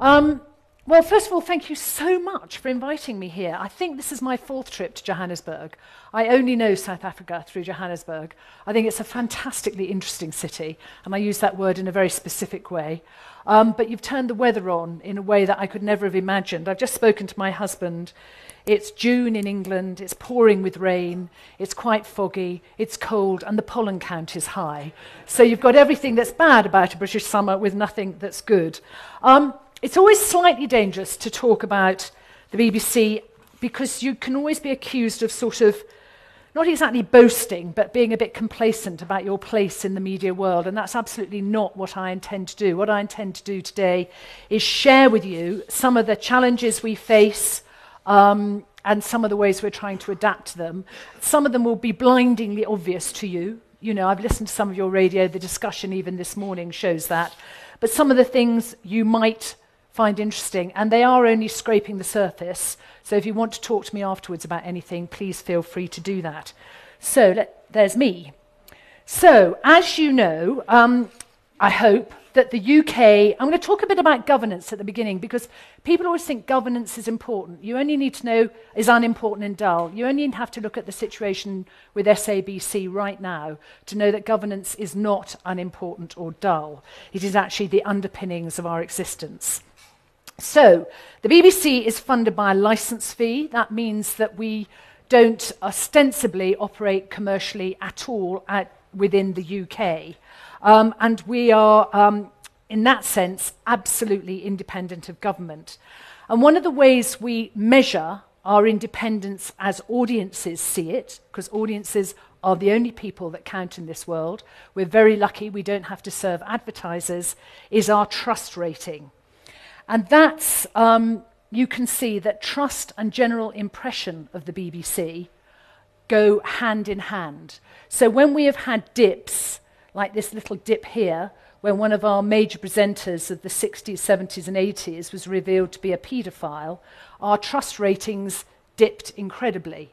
Um, well, first of all, thank you so much for inviting me here. I think this is my fourth trip to Johannesburg. I only know South Africa through Johannesburg. I think it's a fantastically interesting city, and I use that word in a very specific way. Um, but you've turned the weather on in a way that I could never have imagined. I've just spoken to my husband. It's June in England, it's pouring with rain, it's quite foggy, it's cold, and the pollen count is high. So you've got everything that's bad about a British summer with nothing that's good. Um, it's always slightly dangerous to talk about the BBC because you can always be accused of sort of not exactly boasting, but being a bit complacent about your place in the media world. And that's absolutely not what I intend to do. What I intend to do today is share with you some of the challenges we face um, and some of the ways we're trying to adapt to them. Some of them will be blindingly obvious to you. You know, I've listened to some of your radio, the discussion even this morning shows that. But some of the things you might find interesting, and they are only scraping the surface. So if you want to talk to me afterwards about anything, please feel free to do that. So let, there's me. So, as you know, um, I hope that the UK, I'm going to talk a bit about governance at the beginning because people always think governance is important. You only need to know is unimportant and dull. You only have to look at the situation with SABC right now to know that governance is not unimportant or dull. It is actually the underpinnings of our existence. So, the BBC is funded by a license fee. That means that we don't ostensibly operate commercially at all at, within the UK. Um, and we are, um, in that sense, absolutely independent of government. And one of the ways we measure our independence as audiences see it, because audiences are the only people that count in this world, we're very lucky we don't have to serve advertisers, is our trust rating. And that's, um, you can see that trust and general impression of the BBC go hand in hand. So when we have had dips, like this little dip here, when one of our major presenters of the 60s, 70s, and 80s was revealed to be a paedophile, our trust ratings dipped incredibly.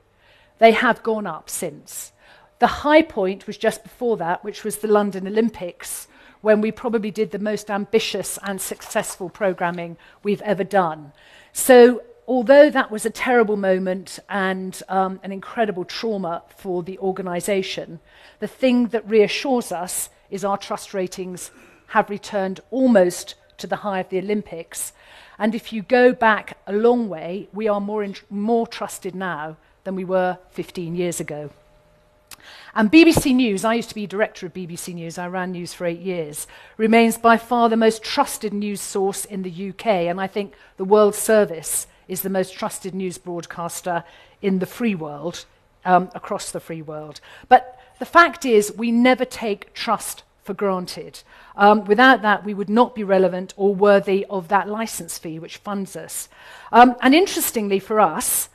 They have gone up since. The high point was just before that, which was the London Olympics, when we probably did the most ambitious and successful programming we've ever done. So, although that was a terrible moment and um, an incredible trauma for the organization, the thing that reassures us is our trust ratings have returned almost to the high of the Olympics. And if you go back a long way, we are more, more trusted now than we were 15 years ago. And BBC News, I used to be director of BBC News, I ran news for eight years, remains by far the most trusted news source in the UK. And I think the World Service is the most trusted news broadcaster in the free world, um, across the free world. But the fact is, we never take trust for granted. Um, without that, we would not be relevant or worthy of that license fee which funds us. Um, and interestingly for us,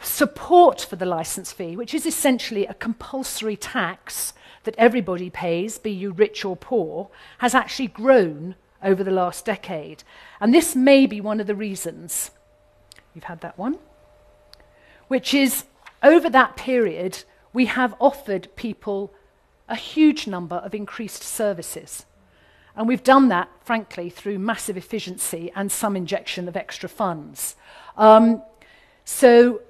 support for the license fee, which is essentially a compulsory tax that everybody pays, be you rich or poor, has actually grown over the last decade. And this may be one of the reasons. You've had that one. Which is, over that period, we have offered people a huge number of increased services. And we've done that, frankly, through massive efficiency and some injection of extra funds. Um, so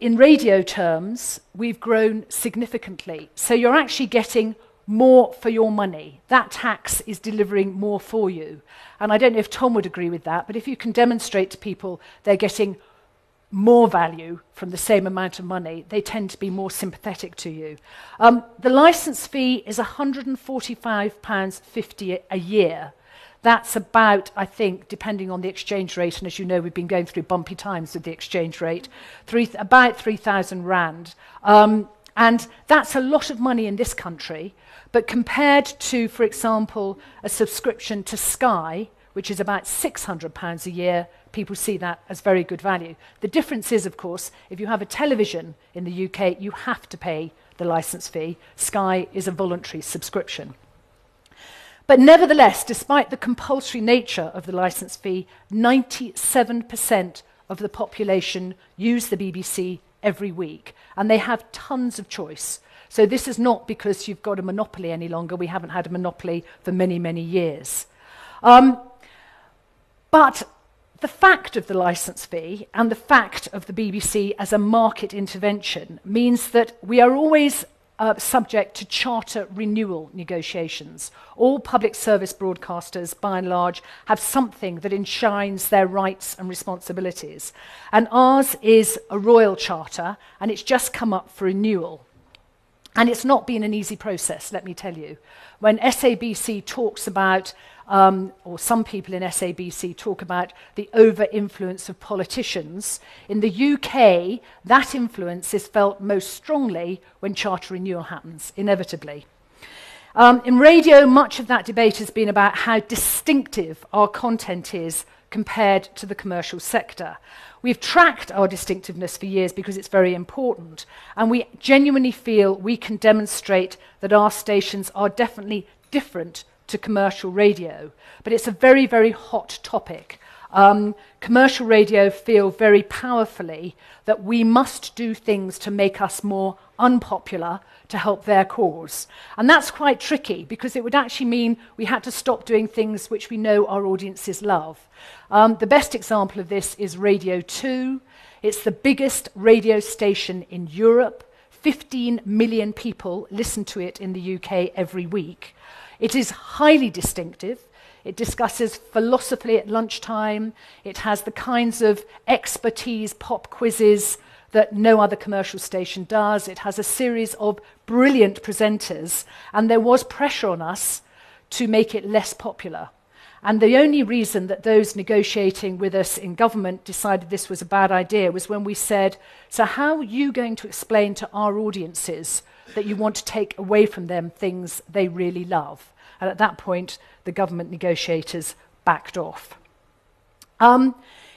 in radio terms, we've grown significantly. So you're actually getting more for your money. That tax is delivering more for you. And I don't know if Tom would agree with that, but if you can demonstrate to people they're getting more value from the same amount of money, they tend to be more sympathetic to you. Um, the license fee is £145.50 a year. That's about, I think, depending on the exchange rate, and as you know, we've been going through bumpy times with the exchange rate, three, about 3,000 Rand. Um, and that's a lot of money in this country, but compared to, for example, a subscription to Sky, which is about £600 a year, people see that as very good value. The difference is, of course, if you have a television in the UK, you have to pay the license fee. Sky is a voluntary subscription. But nevertheless, despite the compulsory nature of the license fee, 97% of the population use the BBC every week, and they have tons of choice. So this is not because you've got a monopoly any longer. We haven't had a monopoly for many, many years. Um, but the fact of the licence fee and the fact of the BBC as a market intervention means that we are always uh, subject to charter renewal negotiations. All public service broadcasters, by and large, have something that enshrines their rights and responsibilities. And ours is a royal charter, and it's just come up for renewal. And it's not been an easy process, let me tell you. When SABC talks about um, or some people in SABC talk about the over influence of politicians. In the UK, that influence is felt most strongly when charter renewal happens, inevitably. Um, in radio, much of that debate has been about how distinctive our content is compared to the commercial sector. We've tracked our distinctiveness for years because it's very important, and we genuinely feel we can demonstrate that our stations are definitely different to commercial radio. But it's a very, very hot topic. Um, commercial radio feel very powerfully that we must do things to make us more unpopular to help their cause. And that's quite tricky because it would actually mean we had to stop doing things which we know our audiences love. Um, the best example of this is Radio 2. It's the biggest radio station in Europe. 15 million people listen to it in the UK every week. It is highly distinctive. It discusses philosophy at lunchtime. It has the kinds of expertise pop quizzes that no other commercial station does. It has a series of brilliant presenters, and there was pressure on us to make it less popular. And the only reason that those negotiating with us in government decided this was a bad idea was when we said, So, how are you going to explain to our audiences that you want to take away from them things they really love. And at that point, the government negotiators backed off. Um,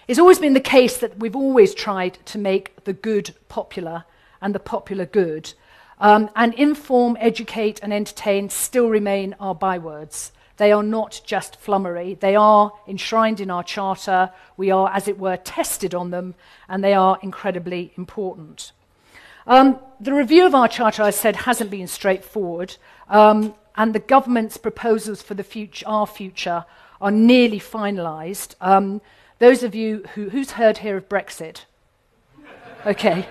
it's always been the case that we've always tried to make the good popular and the popular good. Um, and inform, educate, and entertain still remain our bywords. They are not just flummery, they are enshrined in our charter. We are, as it were, tested on them, and they are incredibly important. Um, the review of our charter, I said, hasn't been straightforward, um, and the government's proposals for the future, our future are nearly finalised. Um, those of you who, who's heard here of Brexit? Okay.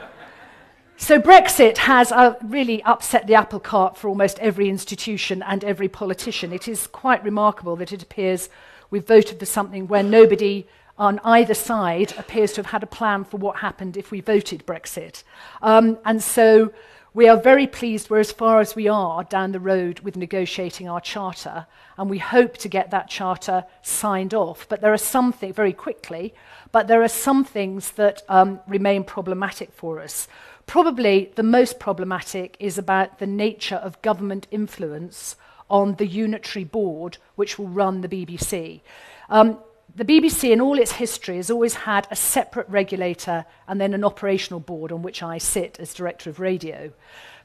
So Brexit has uh, really upset the apple cart for almost every institution and every politician. It is quite remarkable that it appears we've voted for something where nobody on either side appears to have had a plan for what happened if we voted Brexit. Um, and so we are very pleased we're as far as we are down the road with negotiating our charter, and we hope to get that charter signed off. But there are some things, very quickly, but there are some things that um, remain problematic for us. Probably the most problematic is about the nature of government influence on the unitary board which will run the BBC. Um, the BBC, in all its history, has always had a separate regulator and then an operational board on which I sit as Director of Radio.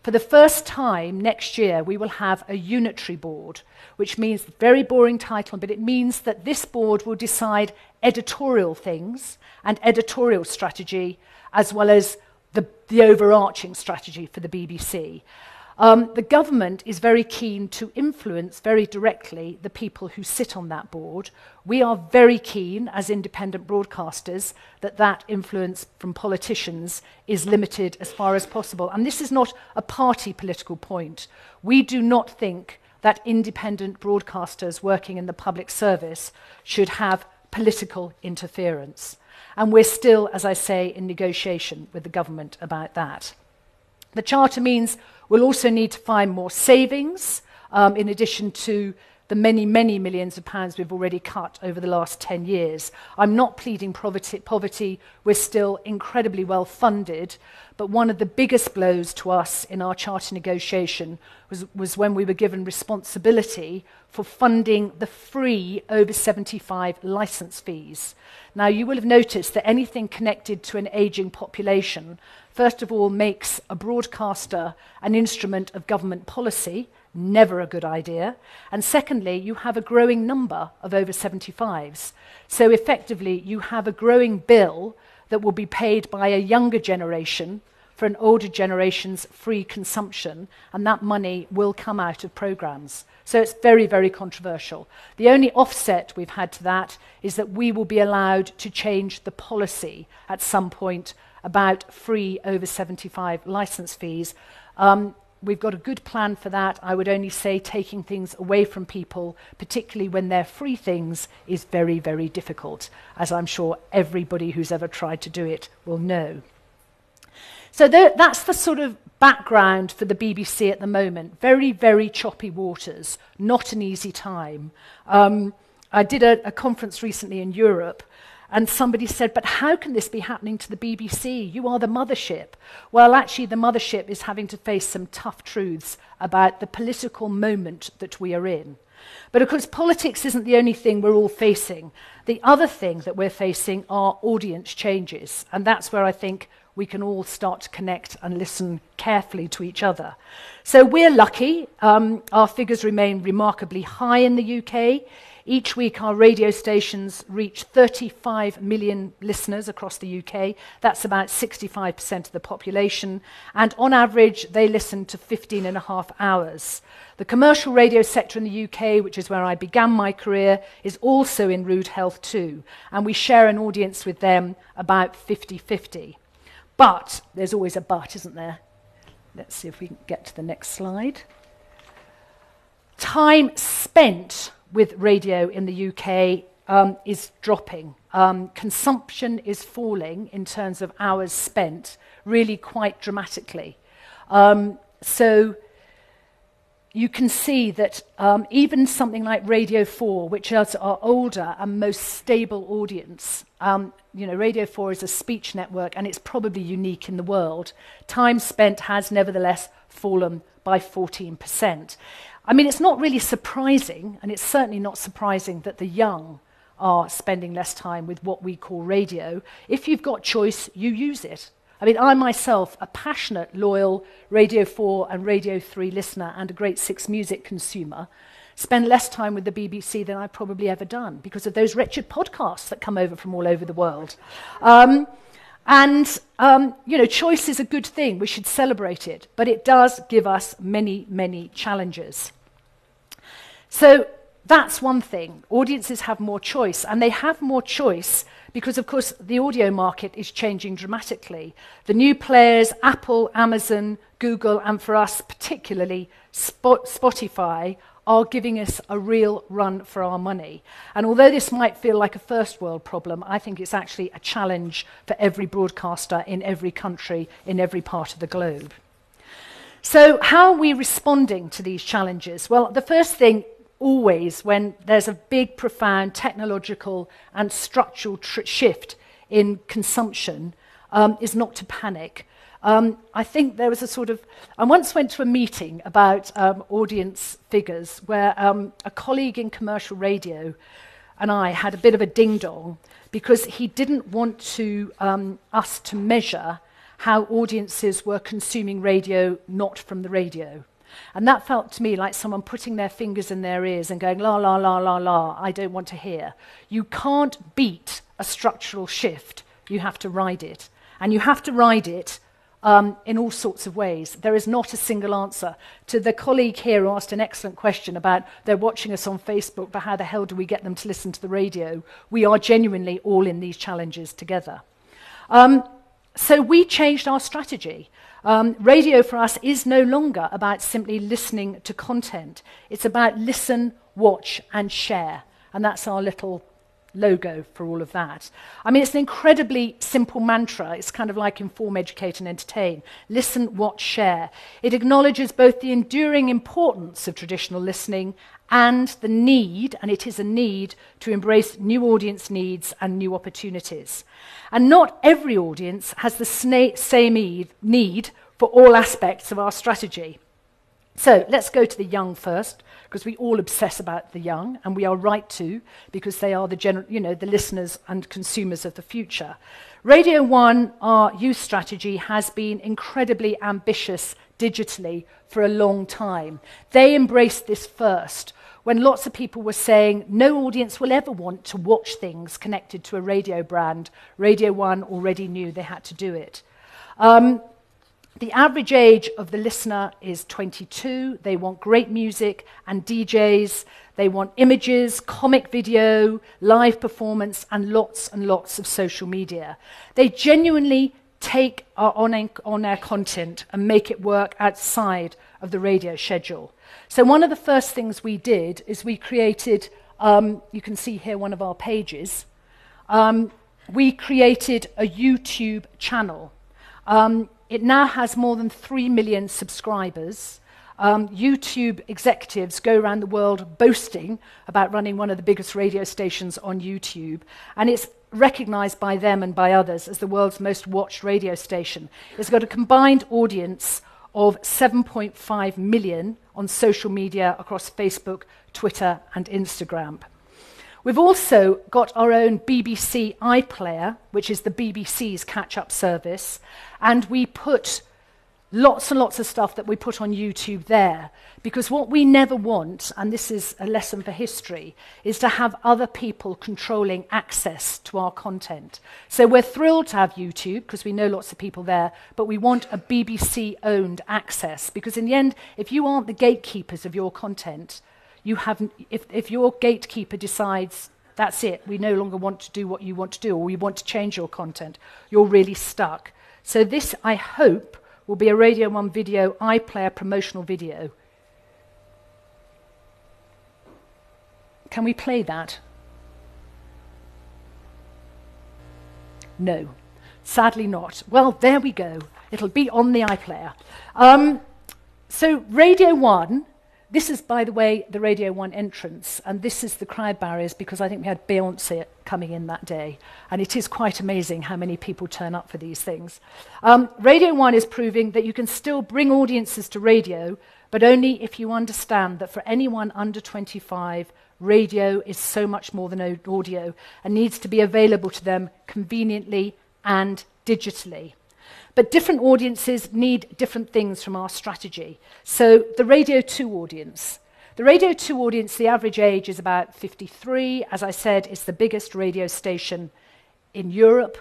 For the first time next year, we will have a unitary board, which means, very boring title, but it means that this board will decide editorial things and editorial strategy, as well as the, the overarching strategy for the BBC. Um, the government is very keen to influence very directly the people who sit on that board. We are very keen, as independent broadcasters, that that influence from politicians is limited as far as possible. And this is not a party political point. We do not think that independent broadcasters working in the public service should have political interference. And we're still, as I say, in negotiation with the government about that. The Charter means we'll also need to find more savings um, in addition to the many, many millions of pounds we've already cut over the last 10 years. I'm not pleading poverty. poverty. We're still incredibly well funded. But one of the biggest blows to us in our charter negotiation was, was when we were given responsibility for funding the free over 75 license fees. Now, you will have noticed that anything connected to an aging population, first of all, makes a broadcaster an instrument of government policy never a good idea. And secondly, you have a growing number of over 75s. So effectively, you have a growing bill that will be paid by a younger generation for an older generation's free consumption, and that money will come out of programs. So it's very, very controversial. The only offset we've had to that is that we will be allowed to change the policy at some point about free over 75 license fees. Um, we've got a good plan for that. I would only say taking things away from people, particularly when they're free things, is very, very difficult, as I'm sure everybody who's ever tried to do it will know. So th- that's the sort of background for the BBC at the moment. Very, very choppy waters, not an easy time. Um, I did a, a conference recently in Europe and somebody said, But how can this be happening to the BBC? You are the mothership. Well, actually, the mothership is having to face some tough truths about the political moment that we are in. But of course, politics isn't the only thing we're all facing. The other thing that we're facing are audience changes. And that's where I think we can all start to connect and listen carefully to each other. So we're lucky. Um, our figures remain remarkably high in the UK. Each week, our radio stations reach 35 million listeners across the UK. That's about 65% of the population. And on average, they listen to 15 and a half hours. The commercial radio sector in the UK, which is where I began my career, is also in rude health too. And we share an audience with them about 50 50. But there's always a but, isn't there? Let's see if we can get to the next slide. Time spent with radio in the UK um, is dropping. Um, consumption is falling in terms of hours spent, really quite dramatically. Um, so you can see that um, even something like Radio 4, which is our older and most stable audience, um, you know, Radio 4 is a speech network and it's probably unique in the world. Time spent has nevertheless fallen by 14%. I mean, it's not really surprising, and it's certainly not surprising that the young are spending less time with what we call radio. If you've got choice, you use it. I mean, I myself, a passionate, loyal Radio 4 and Radio 3 listener and a Great Six music consumer, spend less time with the BBC than I've probably ever done because of those wretched podcasts that come over from all over the world. Um, and, um, you know, choice is a good thing. We should celebrate it. But it does give us many, many challenges. So that's one thing. Audiences have more choice, and they have more choice because, of course, the audio market is changing dramatically. The new players, Apple, Amazon, Google, and for us particularly, Spotify, are giving us a real run for our money. And although this might feel like a first world problem, I think it's actually a challenge for every broadcaster in every country, in every part of the globe. So, how are we responding to these challenges? Well, the first thing always when there's a big, profound technological and structural tr- shift in consumption um, is not to panic. Um, I think there was a sort of. I once went to a meeting about um, audience figures where um, a colleague in commercial radio and I had a bit of a ding dong because he didn't want to, um, us to measure how audiences were consuming radio not from the radio. And that felt to me like someone putting their fingers in their ears and going, la, la, la, la, la, I don't want to hear. You can't beat a structural shift. You have to ride it. And you have to ride it um, in all sorts of ways. There is not a single answer. To the colleague here who asked an excellent question about they're watching us on Facebook, but how the hell do we get them to listen to the radio? We are genuinely all in these challenges together. Um, so we changed our strategy. Um, radio for us is no longer about simply listening to content. It's about listen, watch, and share. And that's our little logo for all of that. I mean, it's an incredibly simple mantra. It's kind of like inform, educate, and entertain. Listen, watch, share. It acknowledges both the enduring importance of traditional listening and the need, and it is a need, to embrace new audience needs and new opportunities. And not every audience has the same need for all aspects of our strategy. So let's go to the young first, because we all obsess about the young, and we are right to, because they are the, gener- you know, the listeners and consumers of the future. Radio 1, our youth strategy, has been incredibly ambitious digitally for a long time. They embraced this first when lots of people were saying no audience will ever want to watch things connected to a radio brand. Radio 1 already knew they had to do it. Um, The average age of the listener is 22. They want great music and DJs. They want images, comic video, live performance, and lots and lots of social media. They genuinely take our on, air content and make it work outside of the radio schedule. So, one of the first things we did is we created, um, you can see here one of our pages, um, we created a YouTube channel. Um, it now has more than 3 million subscribers. Um, YouTube executives go around the world boasting about running one of the biggest radio stations on YouTube. And it's recognized by them and by others as the world's most watched radio station. It's got a combined audience of 7.5 million on social media across Facebook, Twitter, and Instagram. We've also got our own BBC iPlayer, which is the BBC's catch up service, and we put lots and lots of stuff that we put on YouTube there. Because what we never want, and this is a lesson for history, is to have other people controlling access to our content. So we're thrilled to have YouTube because we know lots of people there, but we want a BBC owned access. Because in the end, if you aren't the gatekeepers of your content, you have, if, if your gatekeeper decides that's it, we no longer want to do what you want to do, or we want to change your content, you're really stuck. So, this, I hope, will be a Radio 1 video iPlayer promotional video. Can we play that? No, sadly not. Well, there we go. It'll be on the iPlayer. Um, so, Radio 1 this is, by the way, the Radio 1 entrance, and this is the crowd barriers because I think we had Beyonce coming in that day. And it is quite amazing how many people turn up for these things. Um, radio 1 is proving that you can still bring audiences to radio, but only if you understand that for anyone under 25, radio is so much more than audio and needs to be available to them conveniently and digitally. But different audiences need different things from our strategy. So the Radio 2 audience. The Radio 2 audience, the average age is about 53. As I said, it's the biggest radio station in Europe.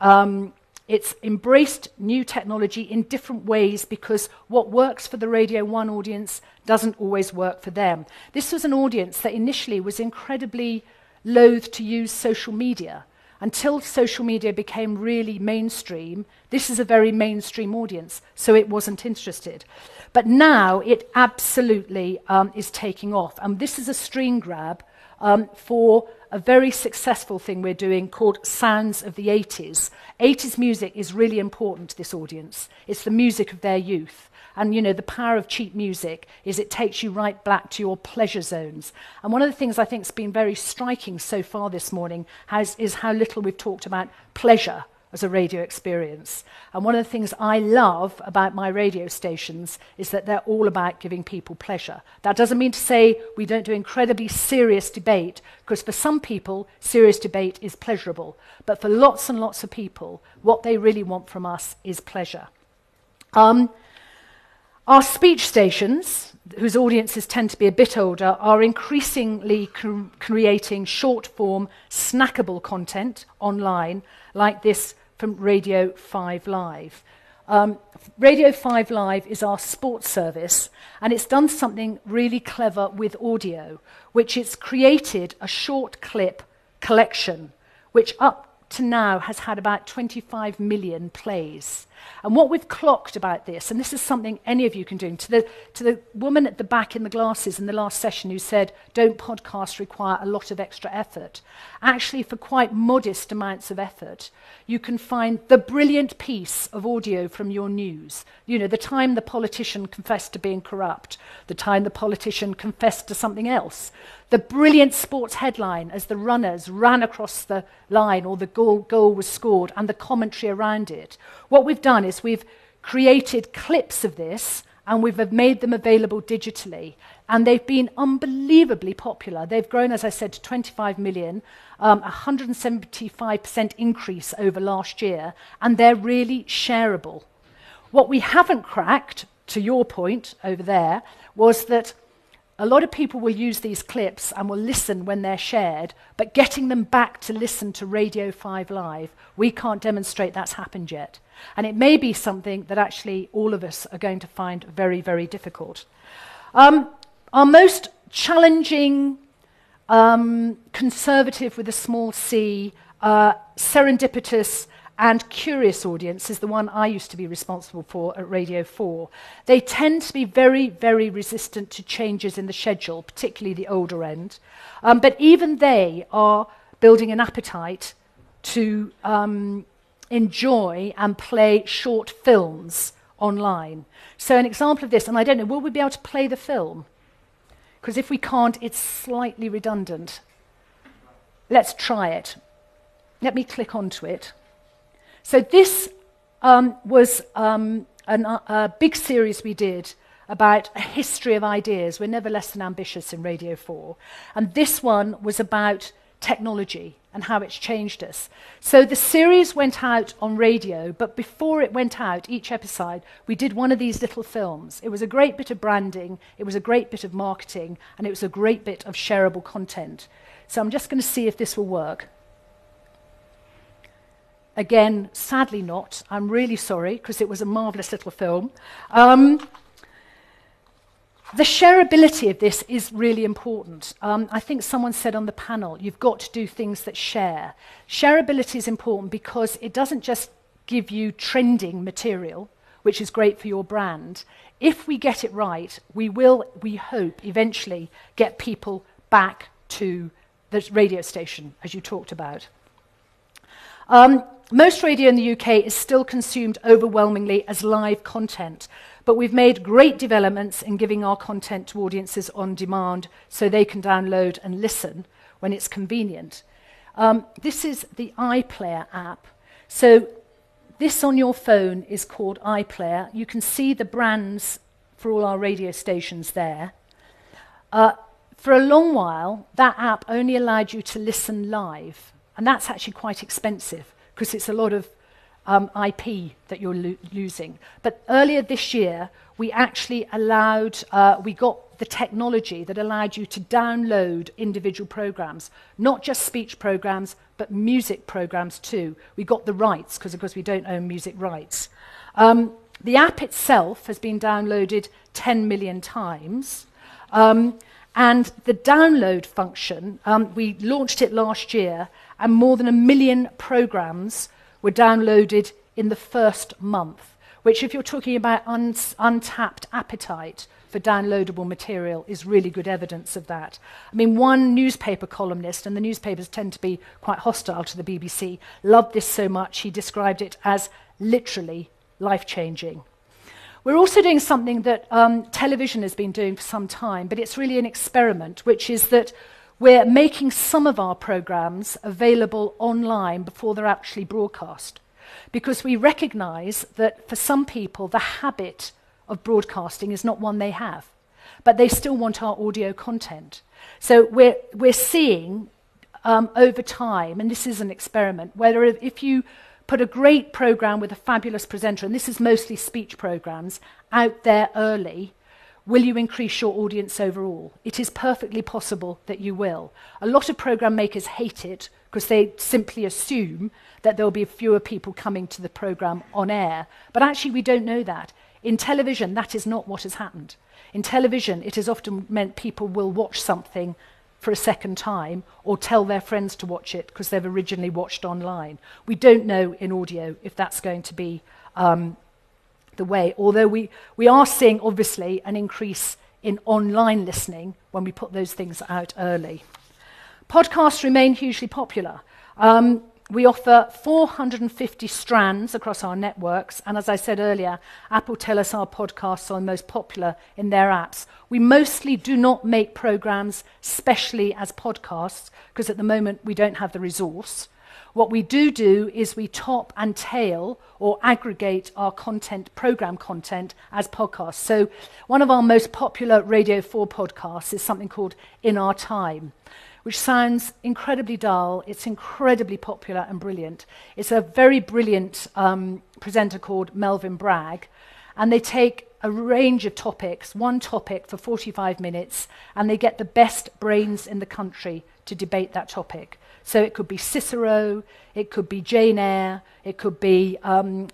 Um, it's embraced new technology in different ways because what works for the Radio 1 audience doesn't always work for them. This was an audience that initially was incredibly loath to use social media until social media became really mainstream, this is a very mainstream audience, so it wasn't interested. But now it absolutely um, is taking off. And this is a screen grab um, for a very successful thing we're doing called Sounds of the 80s. 80s music is really important to this audience, it's the music of their youth. And, you know, the power of cheap music is it takes you right back to your pleasure zones. And one of the things I think has been very striking so far this morning has, is how little we've talked about pleasure as a radio experience. And one of the things I love about my radio stations is that they're all about giving people pleasure. That doesn't mean to say we don't do incredibly serious debate, because for some people, serious debate is pleasurable. But for lots and lots of people, what they really want from us is pleasure. Um, our speech stations, whose audiences tend to be a bit older, are increasingly cr- creating short form, snackable content online, like this from Radio 5 Live. Um, Radio 5 Live is our sports service, and it's done something really clever with audio, which it's created a short clip collection, which up to now has had about 25 million plays. And what we've clocked about this, and this is something any of you can do, to the, to the woman at the back in the glasses in the last session who said, don't podcasts require a lot of extra effort? Actually, for quite modest amounts of effort, you can find the brilliant piece of audio from your news. You know, the time the politician confessed to being corrupt, the time the politician confessed to something else, the brilliant sports headline as the runners ran across the line or the goal, goal was scored and the commentary around it. What we've done is we've created clips of this and we've made them available digitally. And they've been unbelievably popular. They've grown, as I said, to 25 million, um, 175% increase over last year, and they're really shareable. What we haven't cracked, to your point over there, was that a lot of people will use these clips and will listen when they're shared, but getting them back to listen to Radio 5 Live, we can't demonstrate that's happened yet. And it may be something that actually all of us are going to find very, very difficult. Um, our most challenging, um, conservative with a small c, uh, serendipitous, and curious audience is the one I used to be responsible for at Radio 4. They tend to be very, very resistant to changes in the schedule, particularly the older end. Um, but even they are building an appetite to um, enjoy and play short films online. So, an example of this, and I don't know, will we be able to play the film? Because if we can't, it's slightly redundant. Let's try it. Let me click onto it. So, this um, was um, an, uh, a big series we did about a history of ideas. We're never less than ambitious in Radio 4. And this one was about technology and how it's changed us. So the series went out on radio, but before it went out, each episode, we did one of these little films. It was a great bit of branding, it was a great bit of marketing, and it was a great bit of shareable content. So I'm just going to see if this will work. Again, sadly not. I'm really sorry because it was a marvelous little film. Um, the shareability of this is really important. Um, I think someone said on the panel, you've got to do things that share. Shareability is important because it doesn't just give you trending material, which is great for your brand. If we get it right, we will, we hope, eventually get people back to the radio station, as you talked about. Um, most radio in the UK is still consumed overwhelmingly as live content, but we've made great developments in giving our content to audiences on demand so they can download and listen when it's convenient. Um, this is the iPlayer app. So this on your phone is called iPlayer. You can see the brands for all our radio stations there. Uh, for a long while, that app only allowed you to listen live, and that's actually quite expensive because it's a lot of um, IP that you're lo- losing. But earlier this year, we actually allowed, uh, we got the technology that allowed you to download individual programs, not just speech programs, but music programs too. We got the rights, because of course we don't own music rights. Um, the app itself has been downloaded 10 million times. Um, and the download function, um, we launched it last year, and more than a million programs were downloaded in the first month, which, if you're talking about un- untapped appetite for downloadable material, is really good evidence of that. I mean, one newspaper columnist, and the newspapers tend to be quite hostile to the BBC, loved this so much he described it as literally life changing. We're also doing something that um, television has been doing for some time, but it's really an experiment, which is that we're making some of our programs available online before they're actually broadcast because we recognize that for some people, the habit of broadcasting is not one they have, but they still want our audio content. So we're, we're seeing um, over time, and this is an experiment, whether if you put a great program with a fabulous presenter, and this is mostly speech programs, out there early, Will you increase your audience overall? It is perfectly possible that you will. A lot of program makers hate it because they simply assume that there will be fewer people coming to the program on air. But actually, we don't know that. In television, that is not what has happened. In television, it has often meant people will watch something for a second time or tell their friends to watch it because they've originally watched online. We don't know in audio if that's going to be um, the way, although we, we are seeing, obviously, an increase in online listening when we put those things out early. Podcasts remain hugely popular. Um, we offer 450 strands across our networks, and as I said earlier, Apple tell us our podcasts are most popular in their apps. We mostly do not make programs specially as podcasts because at the moment we don't have the resource. What we do do is we top and tail or aggregate our content, program content, as podcasts. So, one of our most popular Radio 4 podcasts is something called In Our Time, which sounds incredibly dull. It's incredibly popular and brilliant. It's a very brilliant um, presenter called Melvin Bragg, and they take a range of topics, one topic for 45 minutes, and they get the best brains in the country to debate that topic. So it could be Cicero, it could be Jane Eyre, it could be um,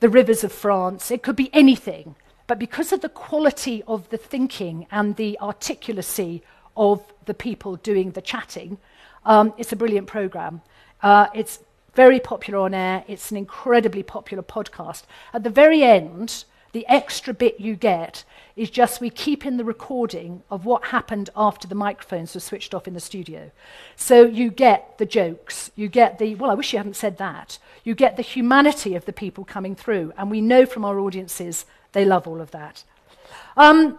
the rivers of France, it could be anything. But because of the quality of the thinking and the articulacy of the people doing the chatting, um, it's a brilliant program. Uh, it's very popular on air, it's an incredibly popular podcast. At the very end, the extra bit you get is just we keep in the recording of what happened after the microphones were switched off in the studio. So you get the jokes, you get the, well, I wish you hadn't said that. You get the humanity of the people coming through, and we know from our audiences they love all of that. Um,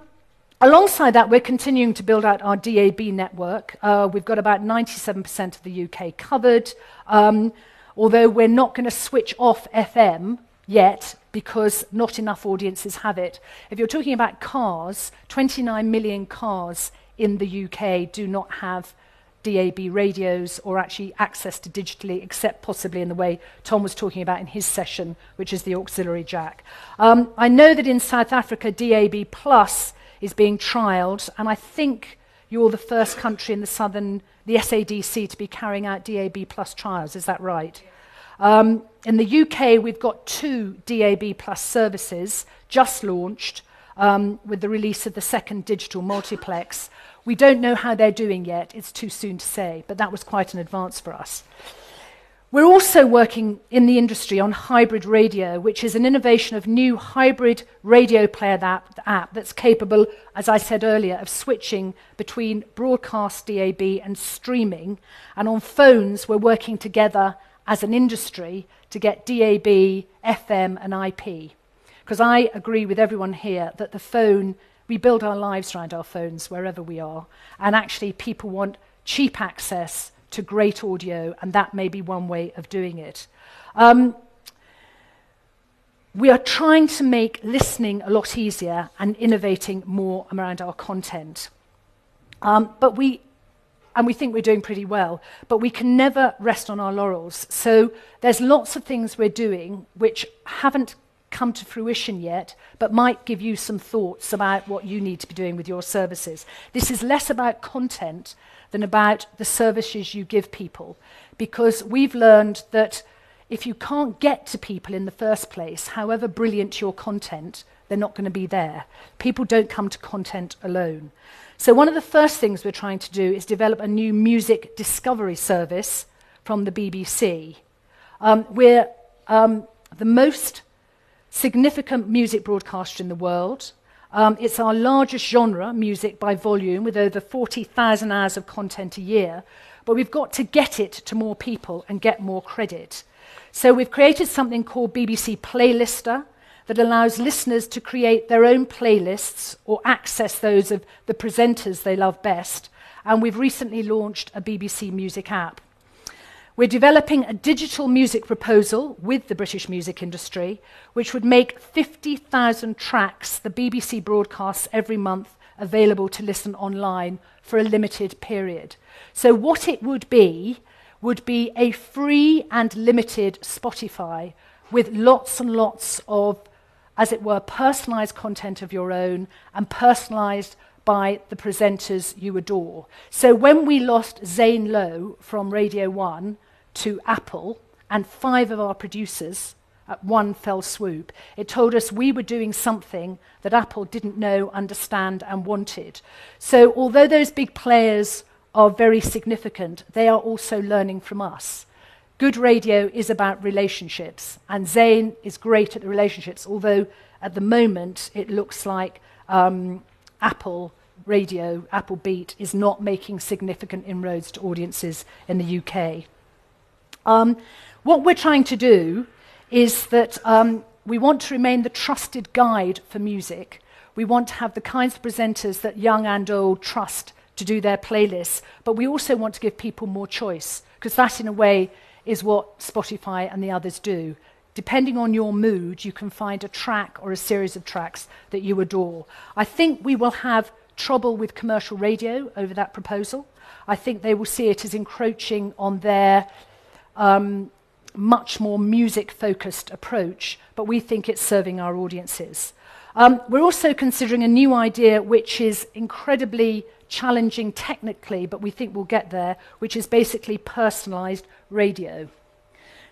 alongside that, we're continuing to build out our DAB network. Uh, we've got about 97% of the UK covered, um, although we're not going to switch off FM yet because not enough audiences have it. If you're talking about cars, 29 million cars in the UK do not have DAB radios or actually access to digitally, except possibly in the way Tom was talking about in his session, which is the auxiliary jack. Um, I know that in South Africa, DAB Plus is being trialled, and I think you're the first country in the southern, the SADC, to be carrying out DAB Plus trials. Is that right? Um, in the UK, we've got two DAB Plus services just launched um, with the release of the second digital multiplex. We don't know how they're doing yet, it's too soon to say, but that was quite an advance for us. We're also working in the industry on hybrid radio, which is an innovation of new hybrid radio player app, app that's capable, as I said earlier, of switching between broadcast DAB and streaming. And on phones, we're working together as an industry to get DAB, FM, and IP. Because I agree with everyone here that the phone, we build our lives around our phones wherever we are, and actually people want cheap access to great audio, and that may be one way of doing it. Um, we are trying to make listening a lot easier and innovating more around our content. Um, but we and we think we're doing pretty well, but we can never rest on our laurels. So there's lots of things we're doing which haven't come to fruition yet, but might give you some thoughts about what you need to be doing with your services. This is less about content than about the services you give people, because we've learned that if you can't get to people in the first place, however brilliant your content, they're not going to be there. People don't come to content alone. So, one of the first things we're trying to do is develop a new music discovery service from the BBC. Um, we're um, the most significant music broadcaster in the world. Um, it's our largest genre, music by volume, with over 40,000 hours of content a year. But we've got to get it to more people and get more credit. So we've created something called BBC Playlister, that allows listeners to create their own playlists or access those of the presenters they love best. And we've recently launched a BBC Music app. We're developing a digital music proposal with the British music industry, which would make 50,000 tracks the BBC broadcasts every month available to listen online for a limited period. So, what it would be would be a free and limited Spotify with lots and lots of as it were, personalized content of your own and personalized by the presenters you adore. So when we lost Zane Lowe from Radio 1 to Apple and five of our producers at one fell swoop, it told us we were doing something that Apple didn't know, understand, and wanted. So although those big players are very significant, they are also learning from us. Good radio is about relationships, and Zane is great at the relationships, although at the moment it looks like um, Apple radio, Apple Beat, is not making significant inroads to audiences in the UK. Um, what we're trying to do is that um, we want to remain the trusted guide for music. We want to have the kinds of presenters that young and old trust to do their playlists, but we also want to give people more choice, because that, in a way, is what Spotify and the others do. Depending on your mood, you can find a track or a series of tracks that you adore. I think we will have trouble with commercial radio over that proposal. I think they will see it as encroaching on their um, much more music focused approach, but we think it's serving our audiences. Um, we're also considering a new idea which is incredibly challenging technically, but we think we'll get there, which is basically personalized radio.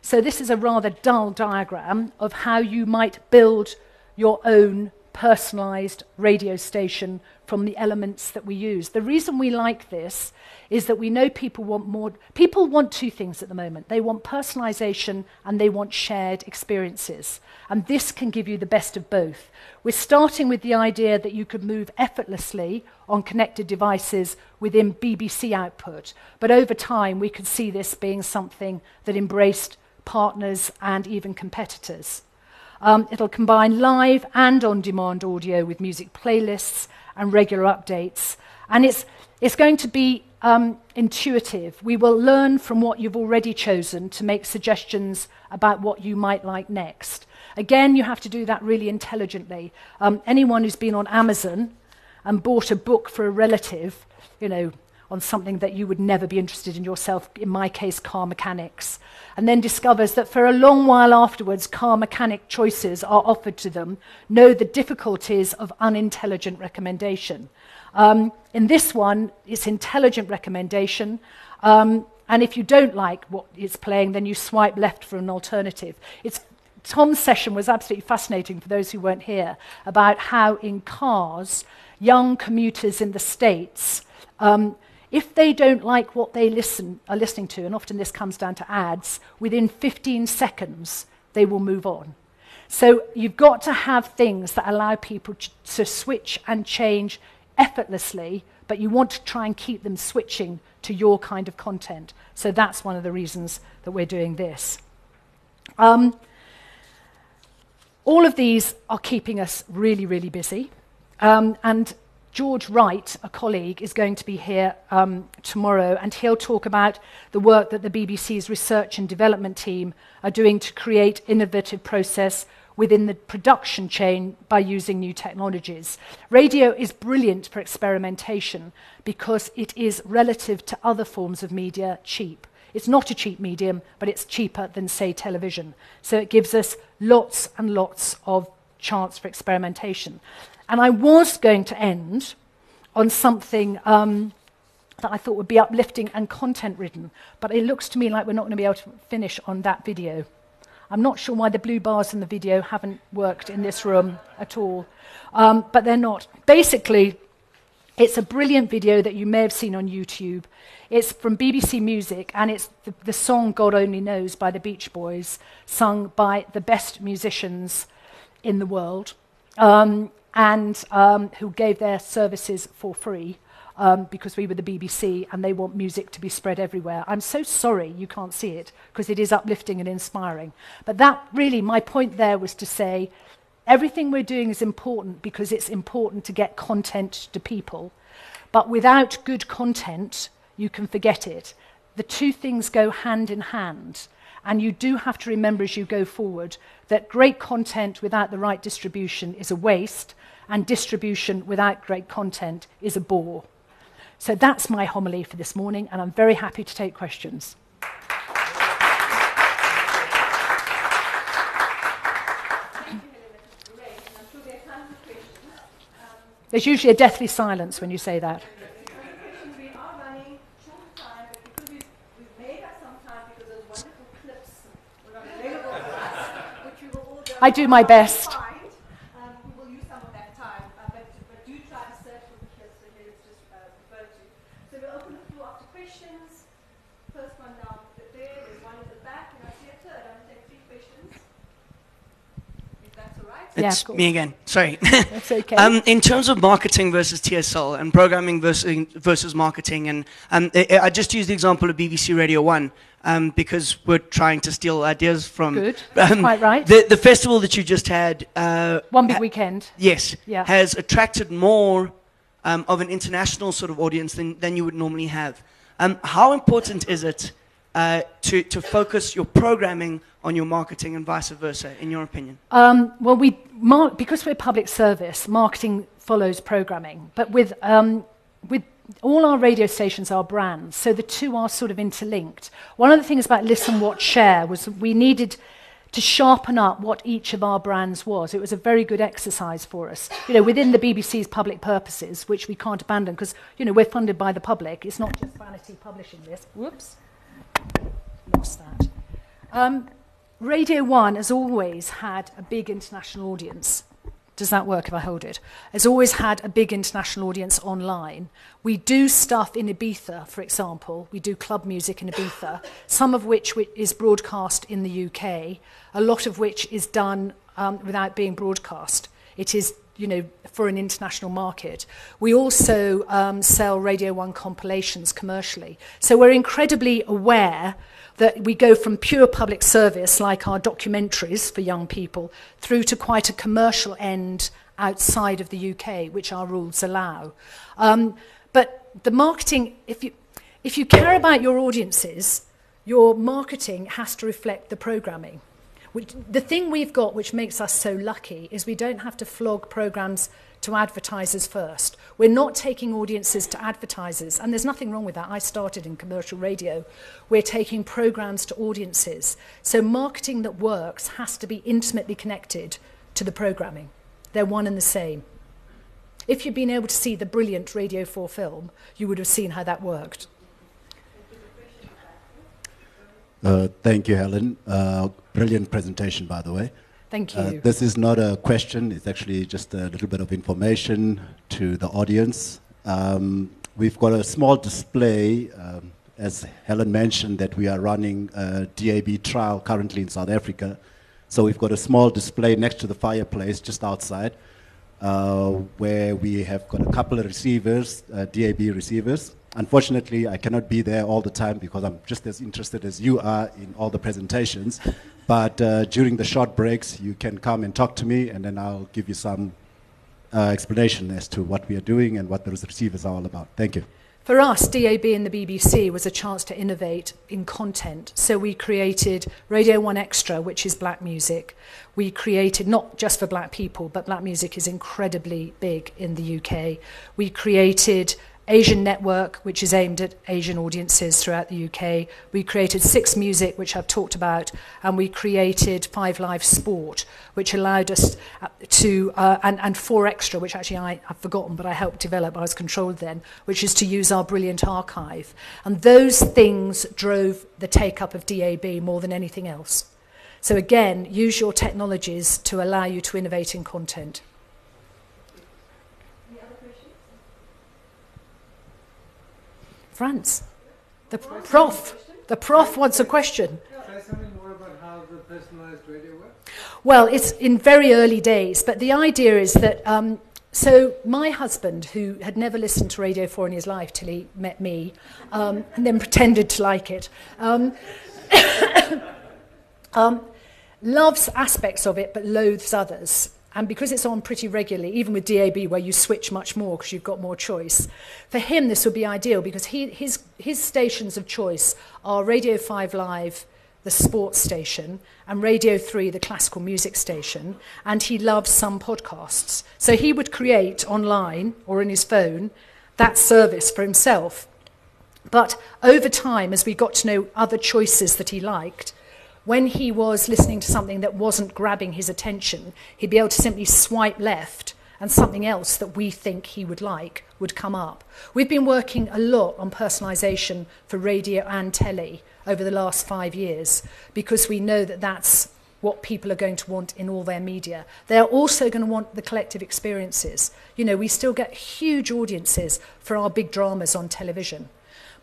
So, this is a rather dull diagram of how you might build your own personalized radio station from the elements that we use. The reason we like this is that we know people want more. People want two things at the moment they want personalization and they want shared experiences. And this can give you the best of both. We're starting with the idea that you could move effortlessly on connected devices within BBC output. But over time, we could see this being something that embraced partners and even competitors. Um, it'll combine live and on demand audio with music playlists and regular updates. And it's, it's going to be um, intuitive. We will learn from what you've already chosen to make suggestions about what you might like next. Again, you have to do that really intelligently. Um, anyone who's been on Amazon and bought a book for a relative, you know, on something that you would never be interested in yourself, in my case, car mechanics, and then discovers that for a long while afterwards, car mechanic choices are offered to them, know the difficulties of unintelligent recommendation. Um, in this one, it's intelligent recommendation. Um, and if you don't like what it's playing, then you swipe left for an alternative. It's, Tom's session was absolutely fascinating for those who weren't here about how in cars, young commuters in the States, um, if they don't like what they listen, are listening to, and often this comes down to ads, within 15 seconds, they will move on. So you've got to have things that allow people to switch and change effortlessly, but you want to try and keep them switching to your kind of content. So that's one of the reasons that we're doing this. Um, all of these are keeping us really, really busy. Um, and George Wright, a colleague, is going to be here um, tomorrow, and he'll talk about the work that the BBC's research and development team are doing to create innovative process within the production chain by using new technologies. Radio is brilliant for experimentation because it is relative to other forms of media cheap. It's not a cheap medium, but it's cheaper than, say, television. So it gives us lots and lots of chance for experimentation. And I was going to end on something um, that I thought would be uplifting and content ridden, but it looks to me like we're not going to be able to finish on that video. I'm not sure why the blue bars in the video haven't worked in this room at all, um, but they're not. Basically, it's a brilliant video that you may have seen on YouTube. It's from BBC Music, and it's the, the song God Only Knows by the Beach Boys, sung by the best musicians in the world, um, and um, who gave their services for free um, because we were the BBC and they want music to be spread everywhere. I'm so sorry you can't see it because it is uplifting and inspiring. But that really, my point there was to say everything we're doing is important because it's important to get content to people. But without good content, you can forget it. The two things go hand in hand. And you do have to remember as you go forward that great content without the right distribution is a waste, and distribution without great content is a bore. So that's my homily for this morning, and I'm very happy to take questions. There's usually a deathly silence when you say that. I do my best. It's yeah, me again. Sorry. That's okay. um, in terms of marketing versus TSL and programming versus, versus marketing, and um, I, I, just use the example of BBC Radio 1 um, because we're trying to steal ideas from. Good. Um, quite right. The, the festival that you just had. Uh, One big ha- weekend. Yes. Yeah. Has attracted more um, of an international sort of audience than, than you would normally have. Um, how important is it uh, to, to focus your programming on your marketing and vice versa, in your opinion? Um, well, we mar- because we're public service, marketing follows programming. But with um, with all our radio stations are brands, so the two are sort of interlinked. One of the things about listen, watch, share was we needed to sharpen up what each of our brands was. It was a very good exercise for us. You know, within the BBC's public purposes, which we can't abandon because, you know, we're funded by the public. It's not just vanity publishing this. Whoops. Lost that. Um, Radio 1 has always had a big international audience. Does that work if I hold it? Has always had a big international audience online. We do stuff in Ibiza, for example. We do club music in Ibiza, some of which is broadcast in the UK, a lot of which is done um, without being broadcast. It is, you know, for an international market. We also um, sell Radio 1 compilations commercially. So we're incredibly aware that we go from pure public service, like our documentaries for young people, through to quite a commercial end outside of the UK, which our rules allow. Um, but the marketing, if you, if you care about your audiences, your marketing has to reflect the programming. Which, the thing we've got which makes us so lucky is we don't have to flog programs to advertisers first. We're not taking audiences to advertisers, and there's nothing wrong with that. I started in commercial radio. We're taking programs to audiences. So marketing that works has to be intimately connected to the programming. They're one and the same. If you'd been able to see the brilliant Radio 4 film, you would have seen how that worked. Uh, thank you, Helen. Uh, brilliant presentation, by the way. Thank uh, you. Uh, this is not a question, it's actually just a little bit of information to the audience. Um, we've got a small display, um, as Helen mentioned, that we are running a DAB trial currently in South Africa. So we've got a small display next to the fireplace just outside. Uh, where we have got a couple of receivers, uh, DAB receivers. Unfortunately, I cannot be there all the time because I'm just as interested as you are in all the presentations. But uh, during the short breaks, you can come and talk to me, and then I'll give you some uh, explanation as to what we are doing and what those receivers are all about. Thank you. For us, DAB and the BBC was a chance to innovate in content. So we created Radio 1 Extra, which is black music. We created, not just for black people, but black music is incredibly big in the UK. We created Asian Network, which is aimed at Asian audiences throughout the UK. We created Six Music, which I've talked about, and we created Five Live Sport, which allowed us uh, to, uh, and, and Four Extra, which actually I, have forgotten, but I helped develop, I was controlled then, which is to use our brilliant archive. And those things drove the take up of DAB more than anything else. So again, use your technologies to allow you to innovate in content. France. The prof. The prof wants a question. Say something more about how the personalized radio works. Well, it's in very early days, but the idea is that. Um, so my husband, who had never listened to Radio 4 in his life till he met me, um, and then pretended to like it, um, um, loves aspects of it but loathes others. And because it's on pretty regularly, even with DAB, where you switch much more because you've got more choice, for him this would be ideal because he, his, his stations of choice are Radio 5 Live, the sports station, and Radio 3, the classical music station, and he loves some podcasts. So he would create online or in his phone that service for himself. But over time, as we got to know other choices that he liked, when he was listening to something that wasn't grabbing his attention, he'd be able to simply swipe left and something else that we think he would like would come up. We've been working a lot on personalization for radio and telly over the last five years because we know that that's what people are going to want in all their media. They're also going to want the collective experiences. You know, we still get huge audiences for our big dramas on television.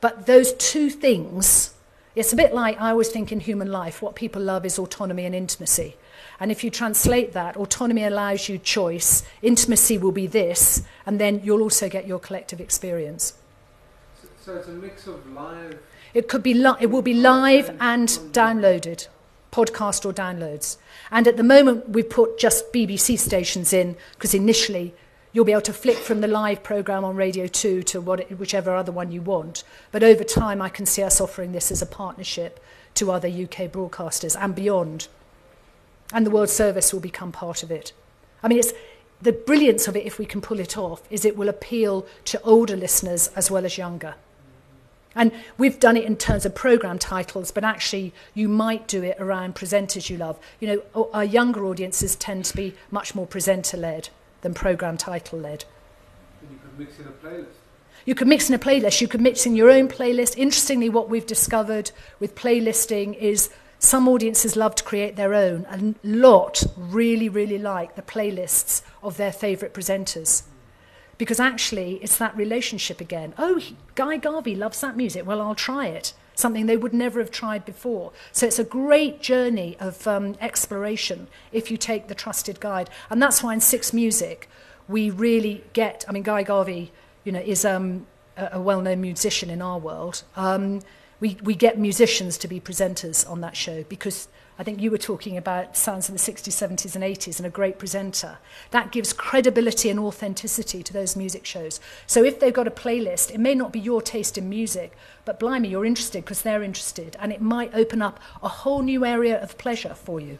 But those two things it's a bit like I always think in human life, what people love is autonomy and intimacy. And if you translate that, autonomy allows you choice, intimacy will be this, and then you'll also get your collective experience. So, so it's a mix of live. It could be li- it will be live and downloaded, podcast or downloads. And at the moment, we've put just BBC stations in because initially You'll be able to flick from the live program on Radio 2 to what, whichever other one you want. But over time, I can see us offering this as a partnership to other UK broadcasters and beyond. And the World Service will become part of it. I mean, it's, the brilliance of it, if we can pull it off, is it will appeal to older listeners as well as younger. And we've done it in terms of program titles, but actually you might do it around presenters you love. You know, our younger audiences tend to be much more presenter-led than program title-led. And you could mix in a playlist. You could mix in a playlist. You could mix in your own playlist. Interestingly, what we've discovered with playlisting is some audiences love to create their own. A lot really, really like the playlists of their favourite presenters. Because actually, it's that relationship again. Oh, he, Guy Garvey loves that music. Well, I'll try it. something they would never have tried before. So it's a great journey of um, exploration if you take the trusted guide. And that's why in Six Music, we really get, I mean, Guy Garvey, you know, is um, a, a well-known musician in our world. Um, we, we get musicians to be presenters on that show because I think you were talking about sounds in the 60s, 70s and 80s and a great presenter. That gives credibility and authenticity to those music shows. So if they've got a playlist, it may not be your taste in music, but blimey, you're interested because they're interested and it might open up a whole new area of pleasure for you.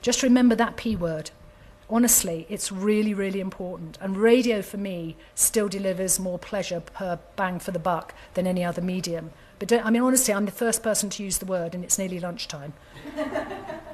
Just remember that P word, honestly, it's really, really important. And radio for me still delivers more pleasure per bang for the buck than any other medium. But I mean, honestly, I'm the first person to use the word, and it's nearly lunchtime.